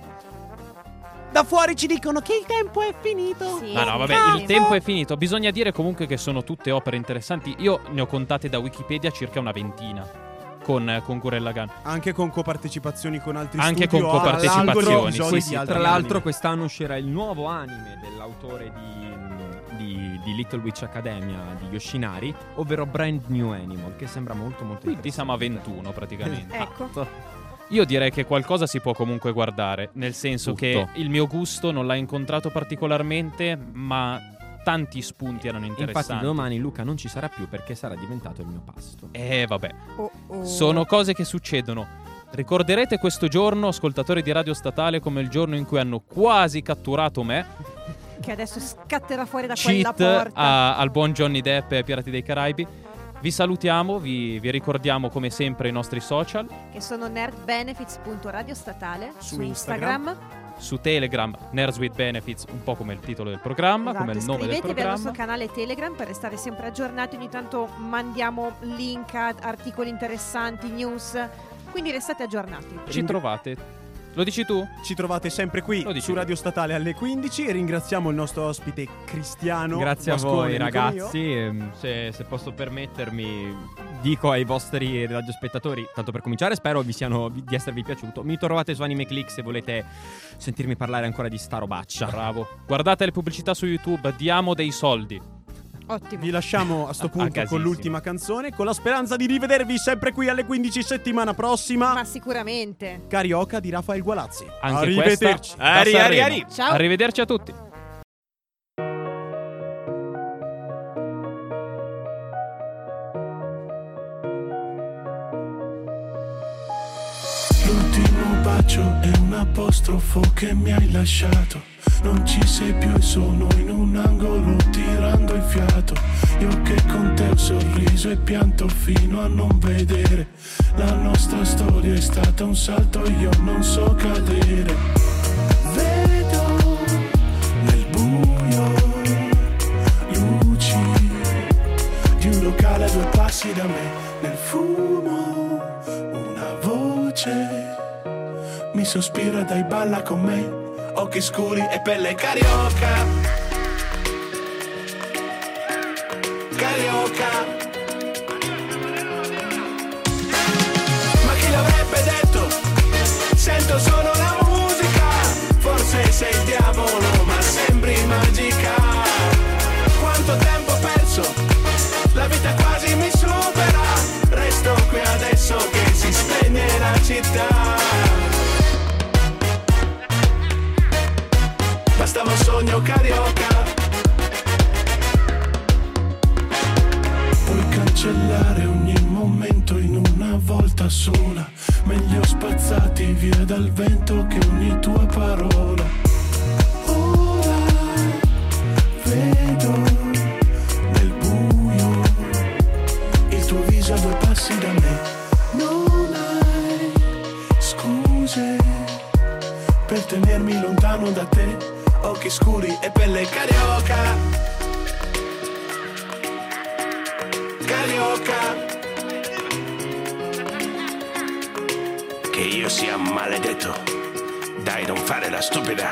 da fuori ci dicono che il tempo è finito. Sì. Ma no, vabbè, il tempo è finito. Bisogna dire comunque che sono tutte opere interessanti. Io ne ho contate da Wikipedia circa una ventina. Con, con Gurren Lagann. Anche con copartecipazioni con altri Anche studio, con a- copartecipazioni, sì, sì, altri Tra l'altro, quest'anno uscirà il nuovo anime dell'autore di, di- di Little Witch Academia di Yoshinari, ovvero Brand New Animal, che sembra molto molto Quindi siamo a interessante. 21 praticamente. Ecco. Io direi che qualcosa si può comunque guardare, nel senso Tutto. che il mio gusto non l'ha incontrato particolarmente, ma tanti spunti erano interessanti. Infatti, domani Luca non ci sarà più perché sarà diventato il mio pasto. Eh, vabbè. Oh, oh. Sono cose che succedono. Ricorderete questo giorno, ascoltatori di Radio Statale, come il giorno in cui hanno quasi catturato me, Che adesso scatterà fuori da quella cheat porta. a- al buon Johnny Depp e Pirati dei Caraibi. Vi salutiamo, vi, vi ricordiamo come sempre i nostri social, Che sono nerdbenefits.radiostatale Su su Instagram. su Telegram, Nerds with Benefits, un po' come il titolo del programma, come il Esatto, nome del iscrivetevi al nostro programma. canale Telegram per restare sempre aggiornati. Ogni tanto mandiamo link a articoli interessanti, news. Quindi restate aggiornati. Ci trovate. Lo dici tu? Ci trovate sempre qui su tu. Radio Statale alle 15. Ringraziamo il nostro ospite Cristiano. Grazie a Vascone, voi amico mio. ragazzi, Ehm, se, se posso permettermi dico ai vostri radiospettatori, tanto per cominciare spero vi siano, di esservi piaciuto, mi trovate su Anime Click se volete sentirmi parlare ancora di sta robaccia. Bravo. Guardate le pubblicità su YouTube, diamo dei soldi. Ottimo. Vi lasciamo a sto A punto con l'ultima canzone, con la speranza di rivedervi sempre qui alle 15 settimana prossima. Ma sicuramente. Carioca di Rafael Gualazzi. Anche Arrivederci. Ari, ari, ari. Ciao. Arrivederci a tutti. L'ultimo bacio è un apostrofo che mi hai lasciato. Non ci sei più e sono in un angolo tirando il fiato. Io che con te ho sorriso e pianto fino a non vedere. La nostra storia è stata un salto, io non so cadere. Locale a due passi da me. Nel fumo una voce mi sospira dai balla con me. Occhi scuri e pelle carioca. Carioca. Ma chi l'avrebbe detto? Sento solo la musica. Forse sei il diavolo, ma sembri magica. Quanto tempo perso? La vita quasi mi supera. Resto qui adesso che si spegne la città. Un sogno carioca. Puoi cancellare ogni momento in una volta sola. Meglio spazzati via dal vento che ogni tua parola. Ora vedo nel buio il tuo viso a due passi da me. Non hai scuse per tenermi lontano da te. Occhi scuri e pelle carioca. Carioca. che io sia maledetto. Dai, non fare la stupida.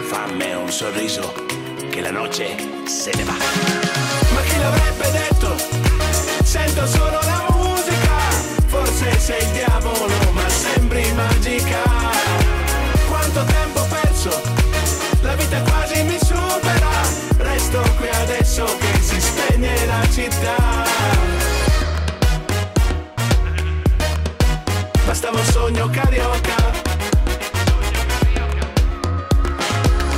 Fammi un sorriso, che la noce se ne va. Ma chi l'avrebbe detto? Sento solo la musica. Forse sei il diavolo, ma adesso che si spegne la città. Bastava un sogno carioca.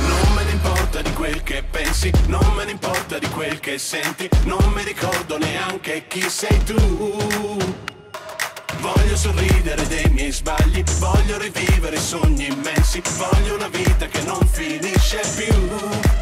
Non me ne importa di quel che pensi, non me ne importa di quel che senti, non mi ricordo neanche chi sei tu. Voglio sorridere dei miei sbagli, voglio rivivere sogni immensi, voglio una vita che non finisce più.